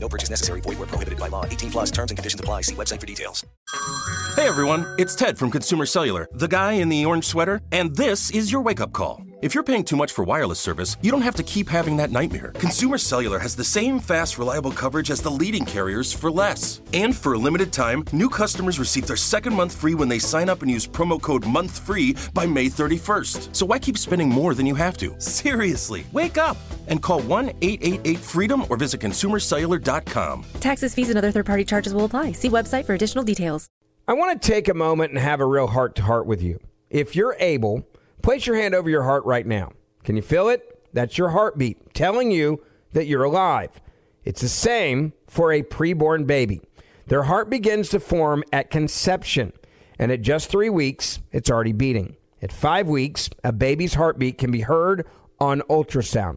No purchase necessary. Void where prohibited by law. 18 plus terms and conditions apply. See website for details. Hey everyone, it's Ted from Consumer Cellular, the guy in the orange sweater, and this is your wake up call. If you're paying too much for wireless service, you don't have to keep having that nightmare. Consumer Cellular has the same fast, reliable coverage as the leading carriers for less. And for a limited time, new customers receive their second month free when they sign up and use promo code MONTHFREE by May 31st. So why keep spending more than you have to? Seriously, wake up and call 1 888 freedom or visit consumercellular.com. Taxes, fees, and other third party charges will apply. See website for additional details. I want to take a moment and have a real heart to heart with you. If you're able, place your hand over your heart right now. Can you feel it? That's your heartbeat telling you that you're alive. It's the same for a preborn baby. Their heart begins to form at conception, and at just three weeks, it's already beating. At five weeks, a baby's heartbeat can be heard on ultrasound.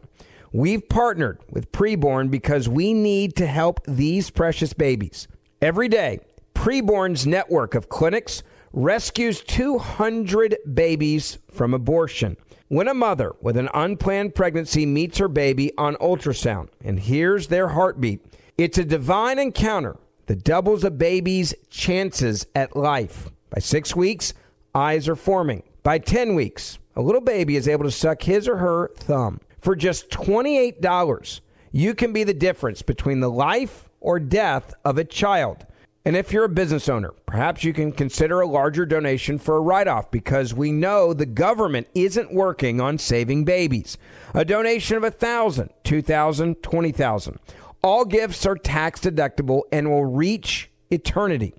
We've partnered with Preborn because we need to help these precious babies. Every day, Preborn's network of clinics rescues 200 babies from abortion. When a mother with an unplanned pregnancy meets her baby on ultrasound and hears their heartbeat, it's a divine encounter that doubles a baby's chances at life. By six weeks, eyes are forming. By 10 weeks, a little baby is able to suck his or her thumb. For just $28, you can be the difference between the life or death of a child. And if you're a business owner, perhaps you can consider a larger donation for a write off because we know the government isn't working on saving babies. A donation of $1,000, $2,000, $20,000. All gifts are tax deductible and will reach eternity.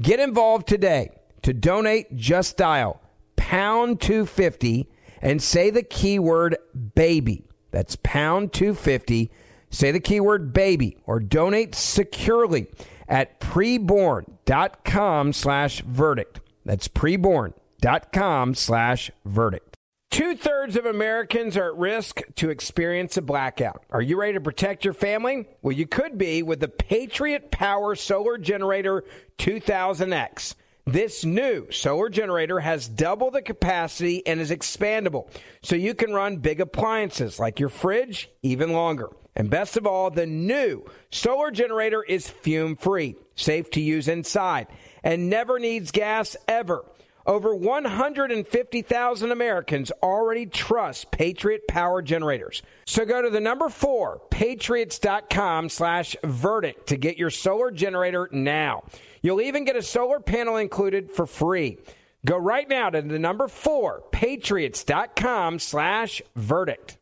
Get involved today. To donate, just dial pound 250 and say the keyword baby. That's pound 250. Say the keyword baby or donate securely at preborn.com slash verdict. That's preborn.com slash verdict. Two thirds of Americans are at risk to experience a blackout. Are you ready to protect your family? Well, you could be with the Patriot Power Solar Generator 2000X. This new solar generator has double the capacity and is expandable, so you can run big appliances like your fridge even longer. And best of all, the new solar generator is fume free, safe to use inside, and never needs gas ever. Over 150,000 Americans already trust Patriot Power Generators. So go to the number four, patriots.com slash verdict to get your solar generator now. You'll even get a solar panel included for free. Go right now to the number four, patriots.com slash verdict.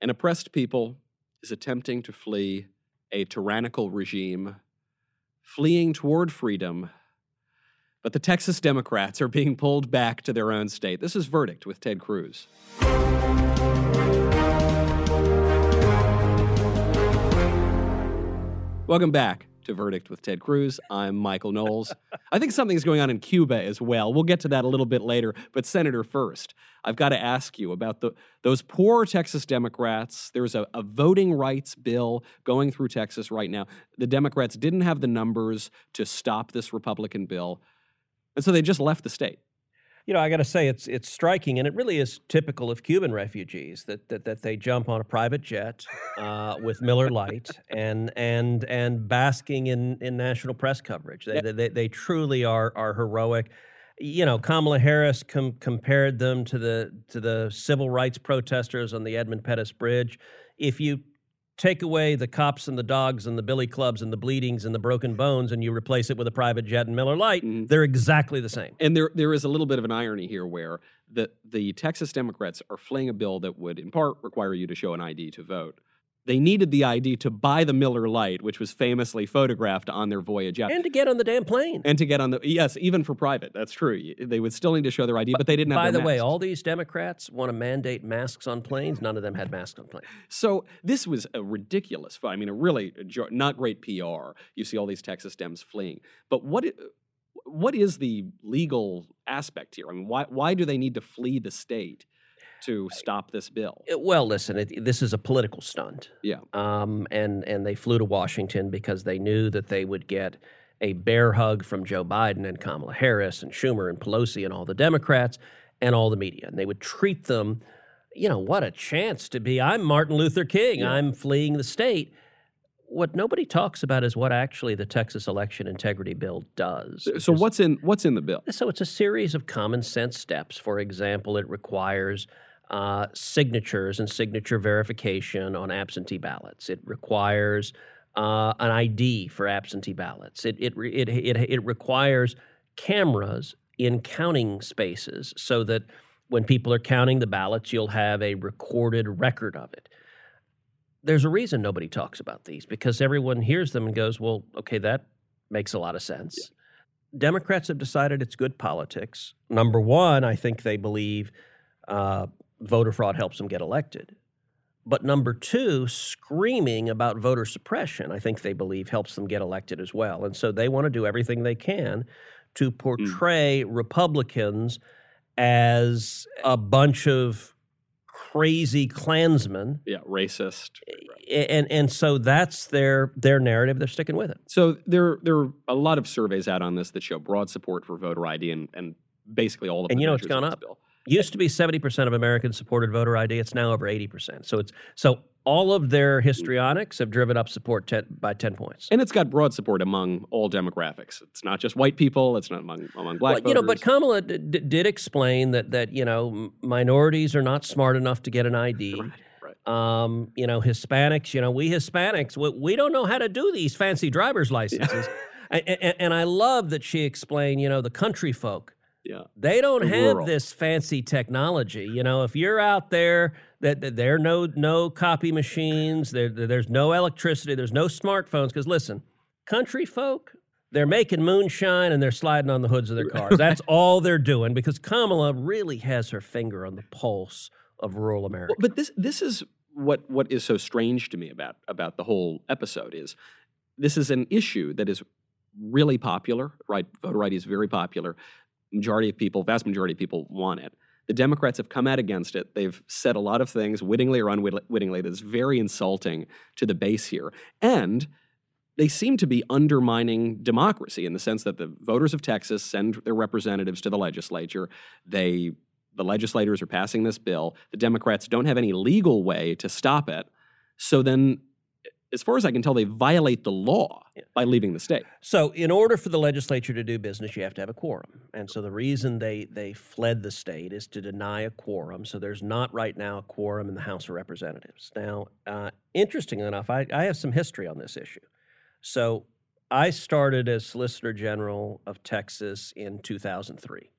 An oppressed people is attempting to flee a tyrannical regime, fleeing toward freedom. But the Texas Democrats are being pulled back to their own state. This is Verdict with Ted Cruz. Welcome back to Verdict with Ted Cruz. I'm Michael Knowles. I think something's going on in Cuba as well. We'll get to that a little bit later. But, Senator, first, I've got to ask you about the, those poor Texas Democrats. There's a, a voting rights bill going through Texas right now. The Democrats didn't have the numbers to stop this Republican bill, and so they just left the state you know, I got to say it's it's striking, and it really is typical of Cuban refugees that that, that they jump on a private jet uh, with Miller Lite and and and basking in, in national press coverage. They, they, they, they truly are are heroic. You know, Kamala Harris com- compared them to the to the civil rights protesters on the Edmund Pettus Bridge. If you take away the cops and the dogs and the billy clubs and the bleedings and the broken bones and you replace it with a private jet and Miller Lite, mm-hmm. they're exactly the same. And there there is a little bit of an irony here where the the Texas Democrats are fleeing a bill that would in part require you to show an ID to vote they needed the ID to buy the Miller Lite, which was famously photographed on their Voyage And to get on the damn plane. And to get on the, yes, even for private. That's true. They would still need to show their ID, but, but they didn't have By the masks. way, all these Democrats want to mandate masks on planes. None of them had masks on planes. So this was a ridiculous, I mean, a really uh, not great PR. You see all these Texas Dems fleeing. But what, what is the legal aspect here? I mean, why why do they need to flee the state to stop this bill? Well, listen, it, this is a political stunt. Yeah. Um, and and they flew to Washington because they knew that they would get a bear hug from Joe Biden and Kamala Harris and Schumer and Pelosi and all the Democrats and all the media, and they would treat them. You know what a chance to be. I'm Martin Luther King. I'm fleeing the state. What nobody talks about is what actually the Texas Election Integrity Bill does. So, which so is- what's in what's in the bill? so it's a series of common sense steps. For example, it requires uh, signatures and signature verification on absentee ballots. It requires uh, an ID for absentee ballots. It, it, it, it, it requires cameras in counting spaces so that when people are counting the ballots, you'll have a recorded record of it. There's a reason nobody talks about these because everyone hears them and goes, well, okay, that makes a lot of sense. Democrats have decided it's good politics. Number one, I think they believe uh, voter fraud helps them get elected. But number two, screaming about voter suppression, I think they believe helps them get elected as well. And so they want to do everything they can to hmm. portray Republicans as a bunch of crazy Klansmen. Yeah, racist. And, and so that's their, their narrative. They're sticking with it. So there there are a lot of surveys out on this that show broad support for voter ID and, and basically all of And the you know it's gone up. bill. Used to be 70% of Americans supported voter ID. It's now over 80%. So it's so all of their histrionics have driven up support 10, by 10 points. And it's got broad support among all demographics. It's not just white people. It's not among among black Well, you know, but. Kamala d- d- did explain that that you know minorities are not smart enough to get an ID. Um, you know, Hispanics. You know, we Hispanics we, we don't know how to do these fancy driver's licenses. and, and, and I love that she explained. You know, the country folk. Yeah. They don't The have rural. this fancy technology. You know, if you're out there, that, that there are no no copy machines, there, there- there's no electricity, there's no smartphones. Because listen, country folk, they're making moonshine and they're sliding on the hoods of their cars. That's all they're doing. Because Kamala really has her finger on the pulse of rural America. Well, but this this is what what is so strange to me about about the whole episode is this is an issue that is really popular, right? Voter ID is very popular. Majority of people, vast majority of people want it. The Democrats have come out against it. They've said a lot of things, wittingly or unwittingly, that's very insulting to the base here. And they seem to be undermining democracy in the sense that the voters of Texas send their representatives to the legislature. They the legislators are passing this bill. The Democrats don't have any legal way to stop it. So then, as far as I can tell, they violate the law by leaving the state. So, in order for the legislature to do business, you have to have a quorum. And so, the reason they, they fled the state is to deny a quorum. So, there's not right now a quorum in the House of Representatives. Now, uh, interestingly enough, I, I have some history on this issue. So, I started as Solicitor General of Texas in 2003.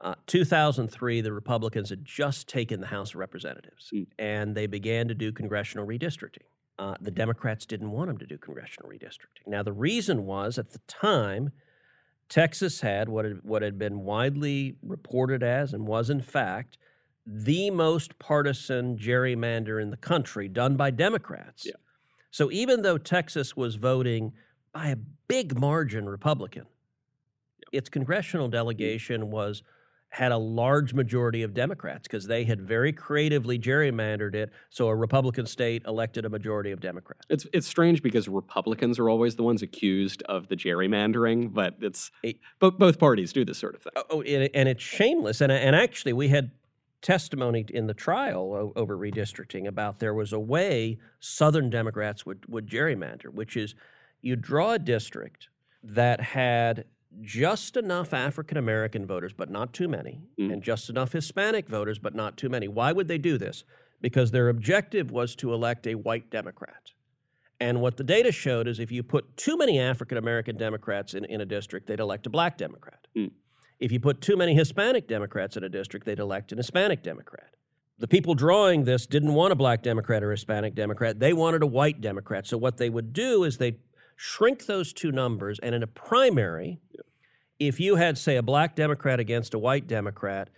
Uh, 2003, the Republicans had just taken the House of Representatives, and they began to do congressional redistricting. Uh, the Democrats didn't want them to do congressional redistricting. Now, the reason was at the time, Texas had what had, what had been widely reported as and was in fact the most partisan gerrymander in the country done by Democrats. Yeah. So even though Texas was voting by a big margin Republican, its congressional delegation was had a large majority of Democrats because they had very creatively gerrymandered it so a Republican state elected a majority of Democrats. It's it's strange because Republicans are always the ones accused of the gerrymandering, but it's both both parties do this sort of thing. Oh, oh, and, and it's shameless. And, and actually, we had testimony in the trial o- over redistricting about there was a way Southern Democrats would, would gerrymander, which is you draw a district that had just enough African American voters, but not too many, mm. and just enough Hispanic voters, but not too many. Why would they do this? Because their objective was to elect a white Democrat. And what the data showed is if you put too many African American Democrats in, in a district, they'd elect a black Democrat. Mm. If you put too many Hispanic Democrats in a district, they'd elect an Hispanic Democrat. The people drawing this didn't want a black Democrat or Hispanic Democrat. They wanted a white Democrat. So what they would do is they'd shrink those two numbers, and in a primary, if you had, say, a black Democrat against a white Democrat,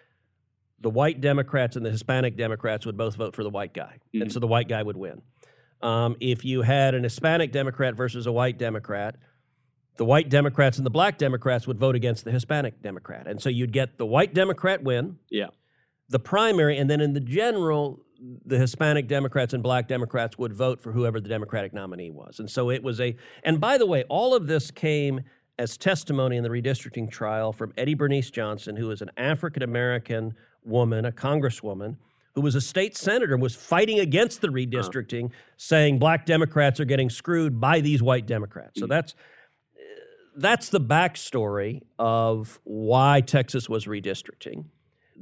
the white Democrats and the Hispanic Democrats would both vote for the white guy, and so the white guy would win. Um, if you had an Hispanic Democrat versus a white Democrat, the white Democrats and the black Democrats would vote against the Hispanic Democrat. And so you'd get the white Democrat win, Yeah. the primary, and then in the general, the Hispanic Democrats and black Democrats would vote for whoever the Democratic nominee was. And so it was a, and by the way, all of this came as testimony in the redistricting trial from Eddie Bernice Johnson, who is an African American woman, a congresswoman, who was a state senator, and was fighting against the redistricting, saying black Democrats are getting screwed by these white Democrats. So mm. that's that's the backstory of why Texas was redistricting.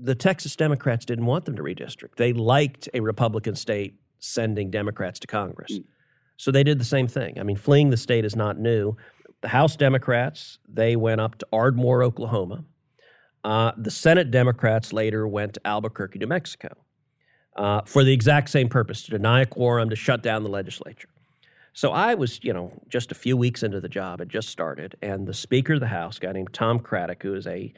The Texas Democrats didn't want them to redistrict. They liked a Republican state sending Democrats to Congress. So they did the same thing. I mean, fleeing the state is not new. The House Democrats, they went up to Ardmore, Oklahoma. Uh, the Senate Democrats later went to Albuquerque, New Mexico, uh, for the exact same purpose to deny a quorum, to shut down the legislature. So I was, you know, just a few weeks into the job, had just started, and the Speaker of the House, a guy named Tom Craddick, who is a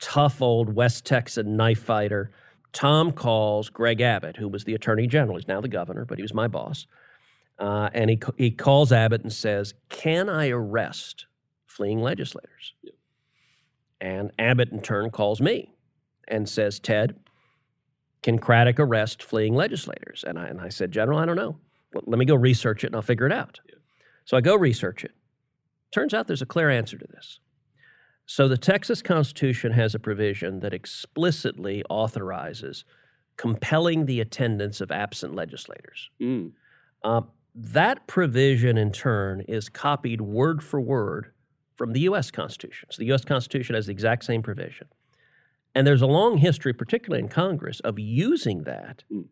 tough old West Texan knife fighter, Tom calls Greg Abbott, who was the Attorney General. He's now the governor, but he was my boss. Uh, and he, he calls Abbott and says, Can I arrest fleeing legislators? And Abbott, in turn, calls me and says, Ted, can Craddick arrest fleeing legislators? And I, and I said, General, I don't know. Well, let me go research it and I'll figure it out. So I go research it. Turns out there's a clear answer to this. So the Texas Constitution has a provision that explicitly authorizes compelling the attendance of absent legislators. Mm. Uh, that provision, in turn, is copied word for word from the U.S. Constitution. So the U.S. Constitution has the exact same provision. And there's a long history, particularly in Congress, of using that Mm.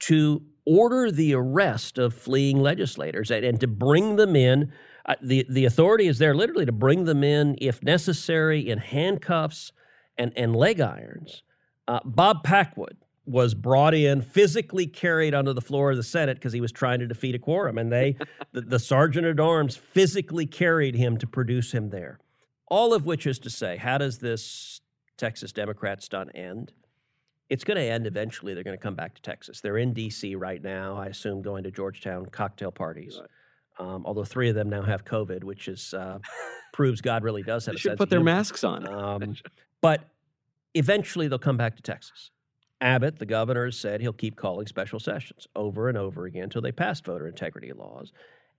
to order the arrest of fleeing legislators and, and to bring them in. Uh, the, the authority is there literally to bring them in, if necessary, in handcuffs and, and leg irons. Uh, Bob Packwood was brought in, physically carried onto the floor of the Senate because he was trying to defeat a quorum. And they, the, the sergeant at arms, physically carried him to produce him there. All of which is to say, how does this Texas Democrat stunt end? It's going to end eventually. They're going to come back to Texas. They're in D.C. right now, I assume, going to Georgetown cocktail parties. Um, although three of them now have COVID, which is uh, proves God really does have They a should sense put their humor. masks on. Um, but eventually they'll come back to Texas. Abbott, the governor, has said he'll keep calling special sessions over and over again until they pass voter integrity laws.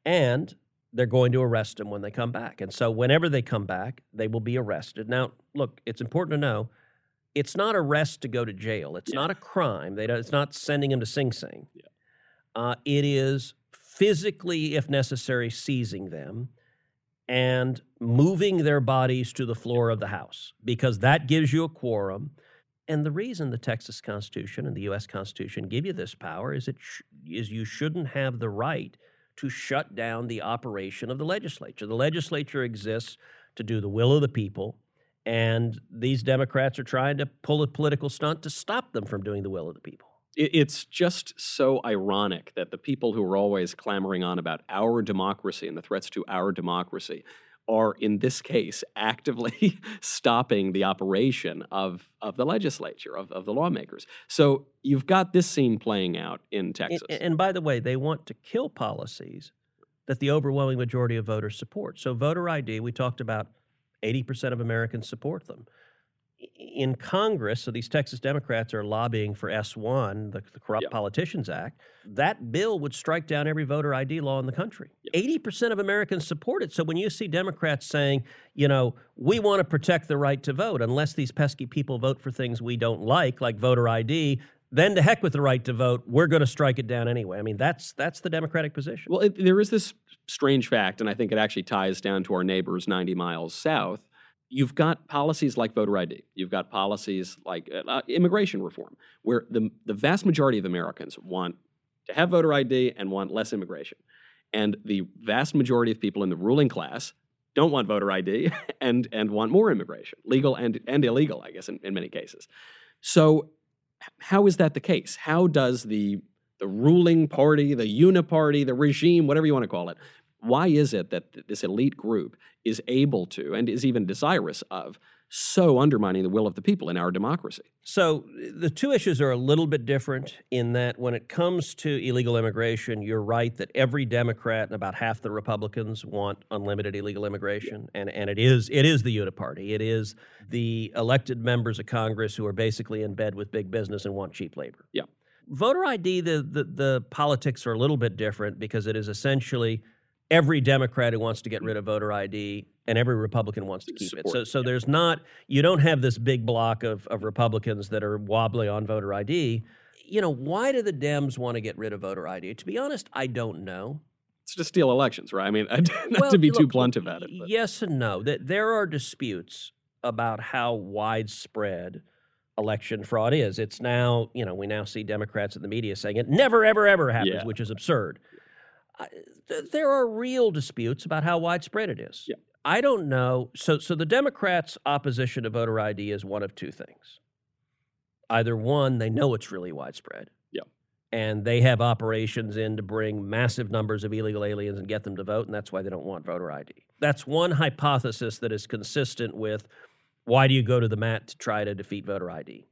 And they're going to arrest them when they come back. And so whenever they come back, they will be arrested. Now, look, it's important to know it's not arrest to go to jail. It's not a crime. They don't, it's not sending them to Sing Sing. Uh, it is physically, if necessary, seizing them and moving their bodies to the floor of the House because that gives you a quorum. And the reason the Texas Constitution and the U.S. Constitution give you this power is it sh- is you shouldn't have the right to shut down the operation of the legislature. The legislature exists to do the will of the people, and these Democrats are trying to pull a political stunt to stop them from doing the will of the people. It- It's just so ironic that the people who are always clamoring on about our democracy and the threats to our democracy are, in this case, actively stopping the operation of, of the legislature, of, of the lawmakers. So you've got this scene playing out in And, Texas. and by the way, they want to kill policies that the overwhelming majority of voters support. So, voter ID, we talked about 80% of Americans support them. In Congress, so these Texas Democrats are lobbying for S1, the, the Corrupt Yep. Politicians Act. That bill would strike down every voter ID law in the country. 80% of Americans support it. So when you see Democrats saying, you know, we want to protect the right to vote, unless these pesky people vote for things we don't like, like voter ID, then to heck with the right to vote. We're going to strike it down anyway. I mean, that's that's the Democratic position. Well, it, there is this strange fact, and I think it actually ties down to our neighbors 90 miles south. You've got policies like voter ID. You've got policies like uh, uh, immigration reform, where the, the vast majority of Americans want to have voter ID and want less immigration. And the vast majority of people in the ruling class don't want voter ID and, and want more immigration, legal and, and illegal, I guess, in, in many cases. So, how is that the case? How does the the ruling party, the uniparty, the regime, whatever you want to call it, Why is it that this elite group is able to and is even desirous of so undermining the will of the people in our democracy? So the two issues are a little bit different in that when it comes to illegal immigration, you're right that every Democrat and about half the Republicans want unlimited illegal immigration, and and it is it is the uniparty. It is the elected members of Congress who are basically in bed with big business and want cheap labor. Yeah. Voter ID, the, the, the politics are a little bit different because it is essentially every Democrat who wants to get rid of voter ID and every Republican wants to keep Support, it. So, so there's not, you don't have this big block of, of Republicans that are wobbly on voter ID. You know, why do the Dems want to get rid of voter ID? To be honest, I don't know. It's to steal elections, right? I mean, not Well, to be too blunt about it. but- Yes and no. That there are disputes about how widespread election fraud is. It's now, you know, we now see Democrats in the media saying it never, ever, ever happens, Yeah. which is absurd. Th- there are real disputes about how widespread it is. Yeah. I don't know. So, so the Democrats' opposition to voter ID is one of two things. Either one, they know it's really widespread. Yeah. And they have operations in to bring massive numbers of illegal aliens and get them to vote, and that's why they don't want voter ID. That's one hypothesis that is consistent with why do you go to the mat to try to defeat voter ID?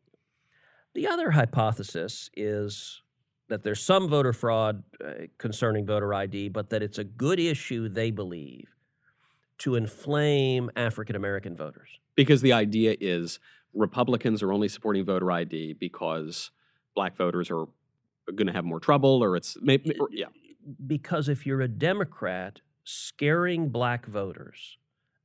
The other hypothesis is that there's some voter fraud uh, concerning voter ID, but that it's a good issue, they believe, to inflame African American voters. because the idea is Republicans are only supporting voter ID because black voters are going to have more trouble, or it's maybe, or, yeah, Because if you're a Democrat scaring black voters,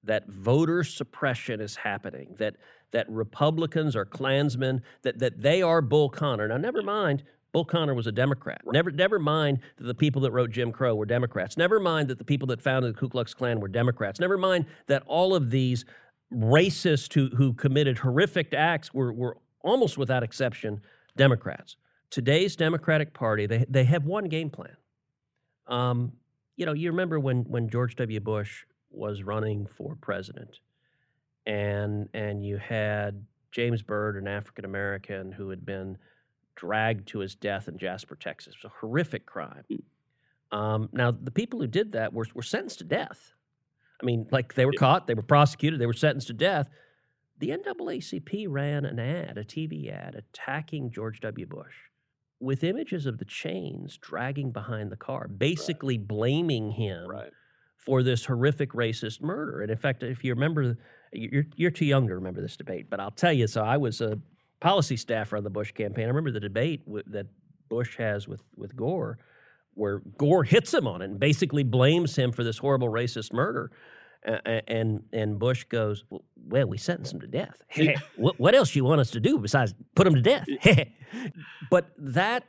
that voter suppression is happening, that that Republicans are Klansmen, that that they are Bull Connor. Now, never mind, Bull Connor was a Democrat. Never, never mind that the people that wrote Jim Crow were Democrats. Never mind that the people that founded the Ku Klux Klan were Democrats. Never mind that all of these racists who who committed horrific acts were were almost without exception Democrats. Today's Democratic Party, they they have one game plan. Um, you know, you remember when when George W. Bush was running for president, and and you had James Byrd, an African American who had been dragged to his death in Jasper, Texas. It was a horrific crime. Um, now, the people who did that were, were sentenced to death. I mean, like they were caught, they were prosecuted, they were sentenced to death. The NAACP ran an ad, a TV ad, attacking George W. Bush with images of the chains dragging behind the car, basically blaming him right. for this horrific racist murder. And in fact, if you remember, you're, you're too young to remember this debate, but I'll tell you. So I was a policy staffer on the Bush campaign. I remember the debate w- that Bush has with, with Gore, where Gore hits him on it and basically blames him for this horrible racist murder. A- And and Bush goes, well, we sentenced him to death. what, what else you want us to do besides put him to death? but that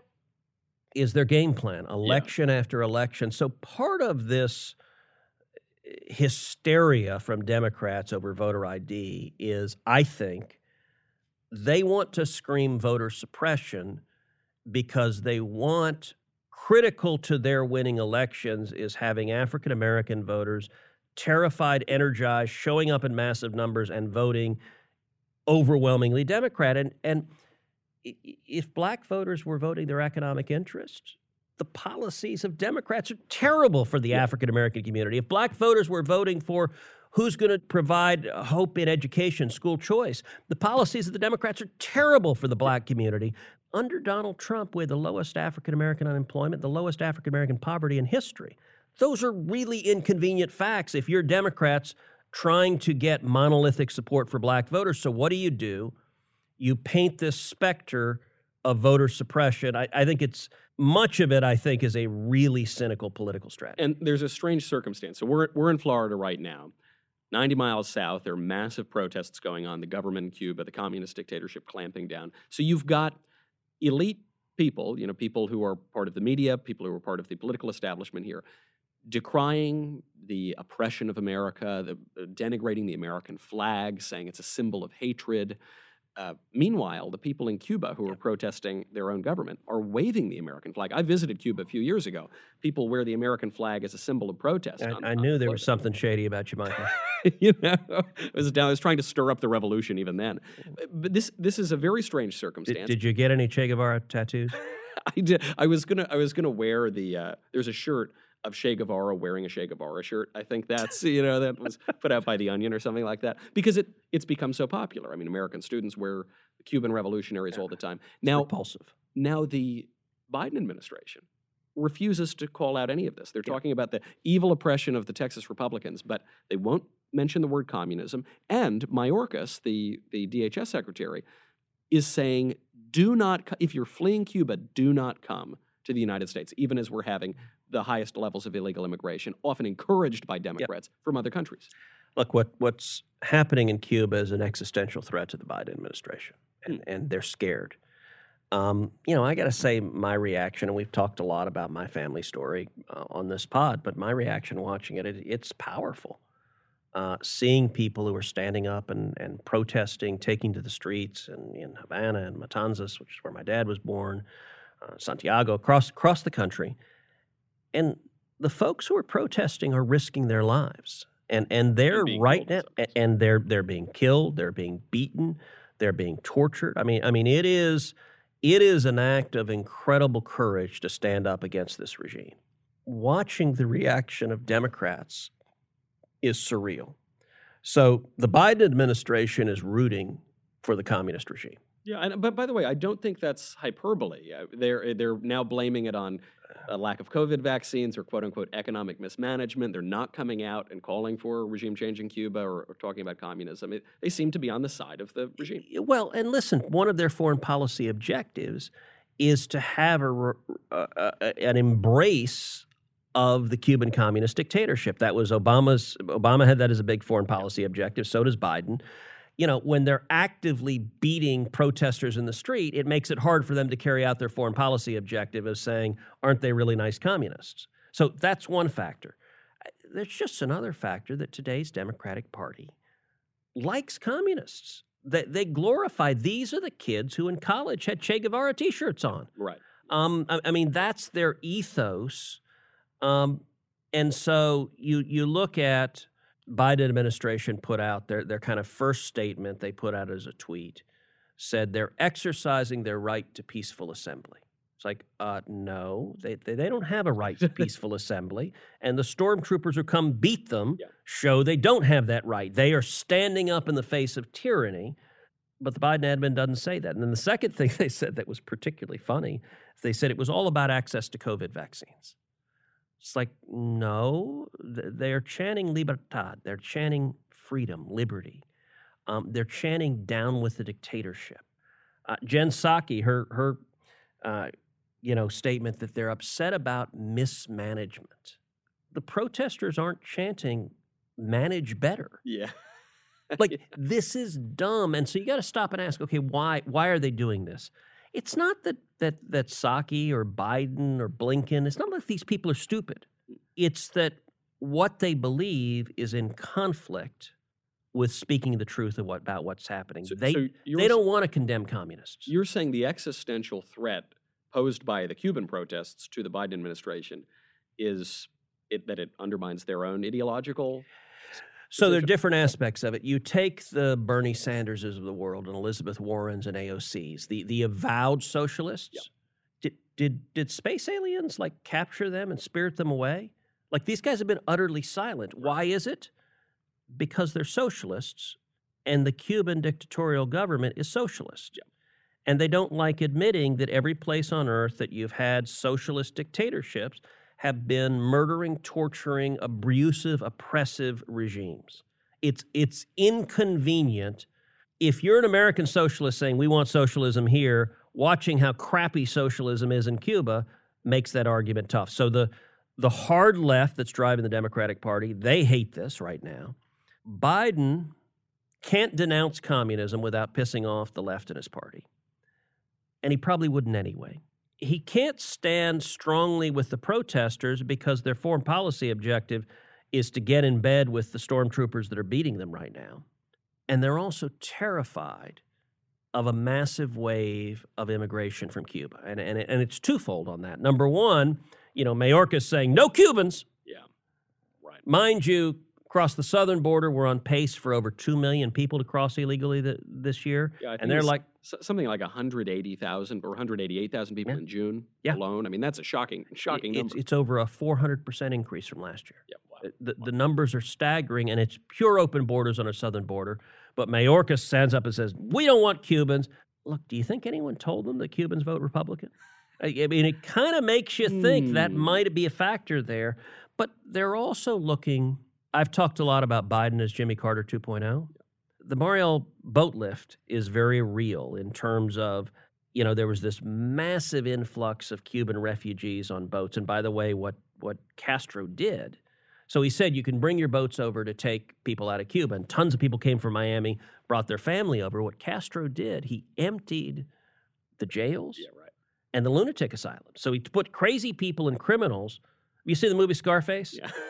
is their game plan, election after election. So part of this eh, hysteria from Democrats over voter ID is, I think, they want to scream voter suppression because they want critical to their winning elections is having African American voters terrified, energized, showing up in massive numbers and voting overwhelmingly Democrat. And, and if black voters were voting their economic interest, the policies of Democrats are terrible for the African American community. If black voters were voting for who's going to provide uh, hope in education, school choice, the policies of the Democrats are terrible for the black community. Under Donald Trump, we had the lowest African American unemployment, the lowest African American poverty in history. Those are really inconvenient facts if you're Democrats trying to get monolithic support for black voters. So, what do you do? You paint this specter of voter suppression. I, I think it's much of it, I think, is a really cynical political strategy. And there's a strange circumstance. So we're we're in Florida right now. 90 miles south, there are massive protests going on. The government in Cuba, the communist dictatorship clamping down. So you've got elite people, you know, people who are part of the media, people who are part of the political establishment here, decrying the oppression of America, the, uh, denigrating the American flag, saying it's a symbol of hatred. Uh, meanwhile, the people in Cuba who are protesting their own government are waving the American flag. I visited Cuba a few years ago. People wear the American flag as a symbol of protest. I, on- I on knew the there was something shady about you, Michael. you know, I was. I was trying to stir up the revolution even then. But this this is a very strange circumstance. did, did you get any Che Guevara tattoos? I did. I was gonna. I was gonna wear the. Uh, there's a shirt of Che Guevara wearing a Che Guevara shirt. I think that's you know that was put out by the Onion or something like that because it it's become so popular. I mean, American students wear Cuban revolutionaries all the time. Now, repulsive. now the Biden administration refuses to call out any of this. They're talking about the evil oppression of the Texas Republicans, but they won't mention the word communism. And Mayorkas, the the DHS secretary, is saying, "Do not if you're fleeing Cuba, do not come to the United States, even as we're having the highest levels of illegal immigration, often encouraged by Democrats from other countries." Look, what what's happening in Cuba is an existential threat to the Biden administration, and, and they're scared. Um, you know, I got to say, my reaction, and we've talked a lot about my family story uh, on this pod, but my reaction watching it, it it's powerful. Uh, seeing people who are standing up and, and protesting, taking to the streets, and in Havana and Matanzas, which is where my dad was born, uh, Santiago, across across the country, and the folks who are protesting are risking their lives, and and they're right now, some a- cases. and they're they're being killed, they're being beaten, they're being tortured. I mean, I mean, it is it is an act of incredible courage to stand up against this regime. Watching the reaction of Democrats is surreal. So the Biden administration is rooting for the communist regime. Yeah, and, but by the way, I don't think that's hyperbole. Uh, They're they're now blaming it on a lack of COVID vaccines or quote unquote economic mismanagement. They're not coming out and calling for regime change in Cuba or, or talking about communism. It, they seem to be on the side of the regime. Well, and listen, one of their foreign policy objectives is to have a, uh, uh, an embrace of the Cuban communist dictatorship. That was Obama's. Obama had that as a big foreign policy objective. So does Biden. You know, when they're actively beating protesters in the street, it makes it hard for them to carry out their foreign policy objective of saying, "Aren't they really nice communists?" So that's one factor. Uh, There's just another factor that today's Democratic Party likes communists. They, they glorify these are the kids who in college had Che Guevara T-shirts on. Right. Um, I, I mean, that's their ethos. Um, and so you you look at Biden administration put out their their kind of first statement they put out as a tweet said they're exercising their right to peaceful assembly. It's like, uh, no, they, they they don't have a right to peaceful assembly, and the stormtroopers who come beat them Yeah. show they don't have that right. They are standing up in the face of tyranny. But the Biden admin doesn't say that. And then the second thing they said that was particularly funny is they said it was all about access to COVID vaccines. It's like, no, they're chanting libertad. They're chanting freedom, liberty. Um, they're chanting down with the dictatorship. Uh, Jen Psaki, her, her uh, you know, statement that they're upset about mismanagement. The protesters aren't chanting manage better Yeah. like this is dumb and so you got to stop and ask okay why why are they doing this it's not that that that Psaki or Biden or Blinken it's not like these people are stupid it's that what they believe is in conflict with speaking the truth of what about what's happening So- they so they don't want to condemn communists You're saying the existential threat posed by the Cuban protests to the Biden administration is it, that it undermines their own ideological. So there are different aspects of it. You take the Bernie Sanderses of the world and Elizabeth Warrens and AOCs, the the avowed socialists. Did did did space aliens like capture them and spirit them away? Like these guys have been utterly silent. Why is it? Because they're socialists, and the Cuban dictatorial government is socialist. And they don't like admitting that every place on earth that you've had socialist dictatorships have been murdering, torturing, abusive, oppressive regimes. It's it's inconvenient if you're an American socialist saying we want socialism here, watching how crappy socialism is in Cuba makes that argument tough. So the the hard left that's driving the Democratic Party, they hate this right now. Biden can't denounce communism without pissing off the left in his party. And he probably wouldn't anyway he can't stand strongly with the protesters because their foreign policy objective is to get in bed with the stormtroopers that are beating them right now. And they're also terrified of a massive wave of immigration from Cuba. And, and, and it's twofold on that. Number one, you know, Mayorkas saying, no Cubans. Yeah. Right. Mind you, Across the southern border, we're on pace for over 2 million people to cross illegally th- this year. Yeah, and they're like, something like 180,000 or 188,000 people Yeah. in June Yeah. alone. I mean, that's a shocking, shocking it's, number. it's over a 400% increase from last year. yeah, wow. The, the, the numbers are staggering, and it's pure open borders on our southern border. But Mayorkas stands up and says, We don't want Cubans. Look, do you think anyone told them that Cubans vote Republican? I mean, it kind of makes you think that Hmm. might be a factor there. But they're also looking. I've talked a lot about Biden as Jimmy Carter 2.0. The Mariel boat lift is very real in terms of, you know, there was this massive influx of Cuban refugees on boats. And by the way, what, what Castro did, so he said you can bring your boats over to take people out of Cuba. And tons of people came from Miami, brought their family over. What Castro did, he emptied the jails yeah, right. and the lunatic asylum. So he put crazy people and criminals. You see the movie Scarface? Yeah.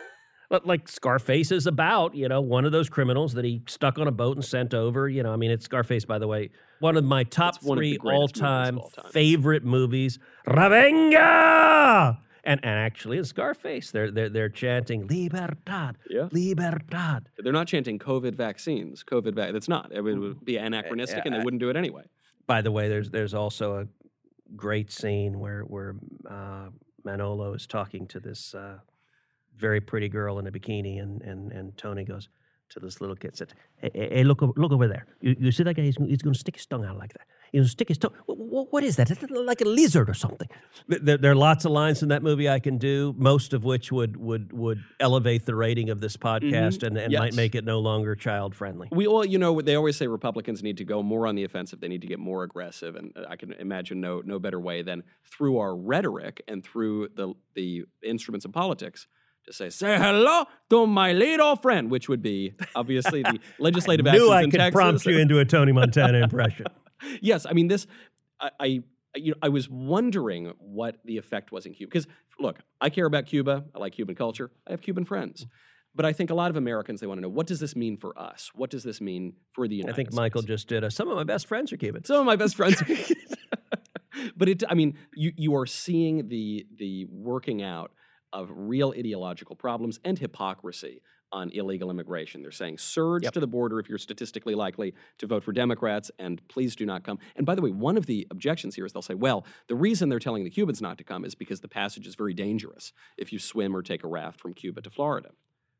But like Scarface is about, you know, one of those criminals that he stuck on a boat and sent over. You know, I mean, it's Scarface, by the way, one of my top It's three all-time all time. favorite movies. Ravenga! And and actually, in Scarface, they're they're they're chanting Libertad, Yeah. Libertad. They're not chanting COVID vaccines. COVID vac. That's not. It would- would be anachronistic, and they wouldn't do it anyway. By the way, there's there's also a great scene where where uh, Manolo is talking to this uh, very pretty girl in a bikini, and and and Tony goes to this little kid, said, "Hey, hey, look look over there. You, you see that guy? He's, he's going to stick his tongue out like that. He's going to stick his tongue. What, what is that? It's like a lizard or something." There, there are lots of lines in that movie I can do, most of which would would would elevate the rating of this podcast and, and might make it no longer child friendly. We all, you know, they always say Republicans need to go more on the offensive. They need to get more aggressive, and uh, I can imagine no no better way than through our rhetoric and through the the instruments of politics to say "say hello to my little friend," which would be obviously the legislative I Knew I could Texas. prompt you into a Tony Montana impression. yes, I mean this. I, I you know I was wondering what the effect was in Cuba because look, I care about Cuba. I like Cuban culture. I have Cuban friends. Mm. But I think a lot of Americans they want to know what does this mean for us? What does this mean for the United States? I think States? Michael just did a. Some of my best friends are Cubans. Some of my best friends. but it, I mean, you you are seeing the the working out of real ideological problems and hypocrisy on illegal immigration. They're saying surge Yep. to the border if you're statistically likely to vote for Democrats, and please do not come. And by the way, one of the objections here is they'll say, well, the reason they're telling the Cubans not to come is because the passage is very dangerous if you swim or take a raft from Cuba to Florida.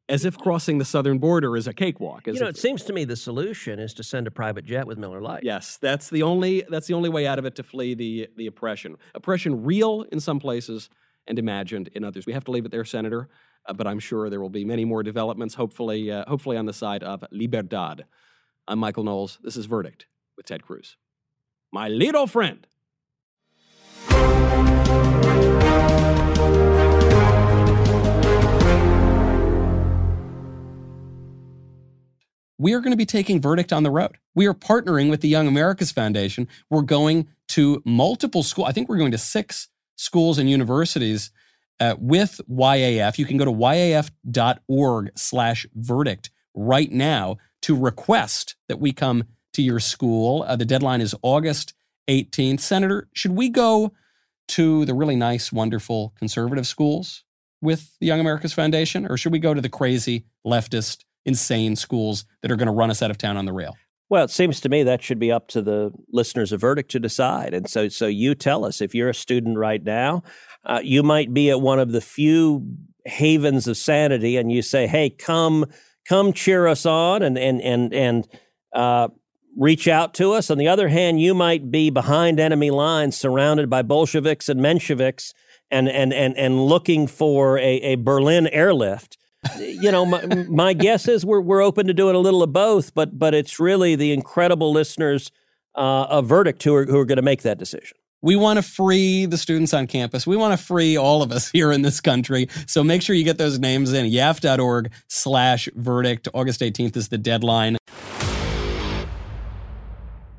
As if crossing the southern border is a cakewalk. You know, if- it seems to me the solution is to send a private jet with Miller Lite. Yes, that's the only that's the only way out of it to flee the the oppression. Oppression real in some places and imagined in others. We have to leave it there, Senator. Uh, but I'm sure there will be many more developments. Hopefully, uh, hopefully on the side of libertad. I'm Michael Knowles. This is Verdict with Ted Cruz, my little friend. we are going to be taking Verdict on the road. We are partnering with the Young Americas Foundation. We're going to multiple schools. I think we're going to six schools and universities uh, with YAF. You can go to yaf.org slash verdict right now to request that we come to your school. Uh, the deadline is August 18th. Senator, should we go to the really nice, wonderful conservative schools with the Young Americas Foundation, or should we go to the crazy leftist insane schools that are going to run us out of town on the rail. Well, it seems to me that should be up to the listeners of verdict to decide. And so, so you tell us if you're a student right now, uh, you might be at one of the few havens of sanity, and you say, "Hey, come, come, cheer us on, and and and and uh, reach out to us." On the other hand, you might be behind enemy lines, surrounded by Bolsheviks and Mensheviks, and and and and looking for a, a Berlin airlift you know, my, my guess is we're we're open to doing a little of both, but but it's really the incredible listeners uh, of Verdict who are who are going to make that decision. We want to free the students on campus. We want to free all of us here in this country. So make sure you get those names in. YAF.org slash verdict. August 18th is the deadline.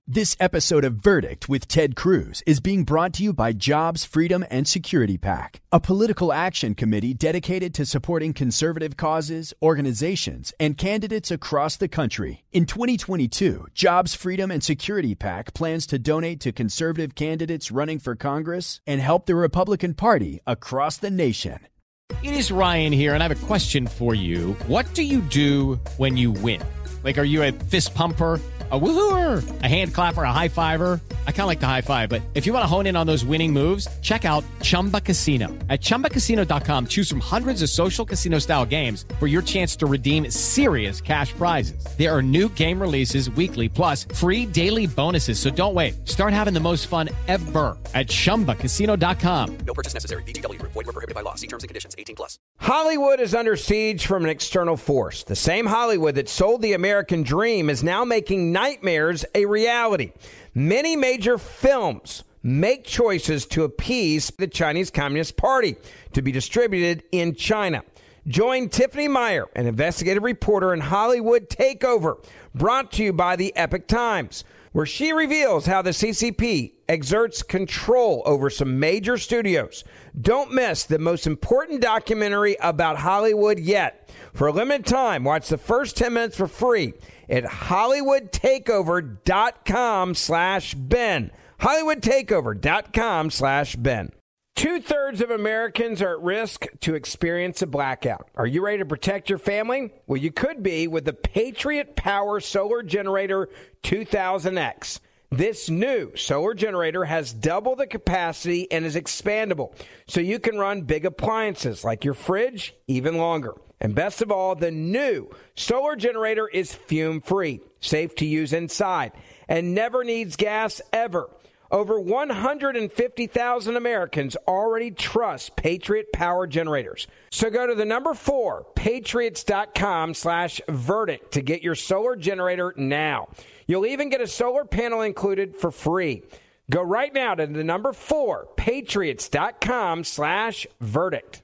This episode of Verdict with Ted Cruz is being brought to you by Jobs, Freedom, and Security PAC, a political action committee dedicated to supporting conservative causes, organizations, and candidates across the country. In 2022, Jobs, Freedom, and Security PAC plans to donate to conservative candidates running for Congress and help the Republican Party across the nation. It is Ryan here, and I have a question for you. What do you do when you win? Like, are you a fist pumper? A woohooer, a hand clapper, a high fiver. I kind of like the high five, but if you want to hone in on those winning moves, check out Chumba Casino. At ChumbaCasino.com, choose from hundreds of social casino style games for your chance to redeem serious cash prizes. There are new game releases weekly, plus free daily bonuses. So don't wait. Start having the most fun ever at ChumbaCasino.com. No purchase necessary. VGW Group. Void were prohibited by law. See terms and conditions. 18 plus. Hollywood is under siege from an external force. The same Hollywood that sold the American dream is now making nightmares a reality. Many major films make choices to appease the Chinese Communist Party to be distributed in China. Join Tiffany Meyer, an investigative reporter in Hollywood Takeover, brought to you by the Epoch Times, where she reveals how the CCP exerts control over some major studios. Don't miss the most important documentary about Hollywood yet. For a limited time, watch the first 10 minutes for free at hollywoodtakeover.com slash ben hollywoodtakeover.com slash ben Two-thirds of Americans are at risk to experience a blackout. Are you ready to protect your family? Well, you could be with the Patriot Power Solar Generator 2000X. This new solar generator has double the capacity and is expandable, so you can run big appliances like your fridge even longer. And best of all, the new solar generator is fume free, safe to use inside, and never needs gas ever. Over 150,000 Americans already trust Patriot Power Generators. So go to the number four, patriots.com slash verdict to get your solar generator now. You'll even get a solar panel included for free. Go right now to the number four, patriots.com slash verdict.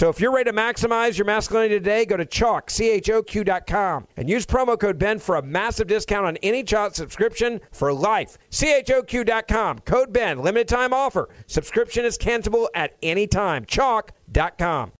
So if you're ready to maximize your masculinity today, go to choq, C-H-O-Q.com and use promo code Ben for a massive discount on any Choq subscription for life. C-H-O-Q.com, code Ben, limited time offer. Subscription is cancelable at any time. Choq.com.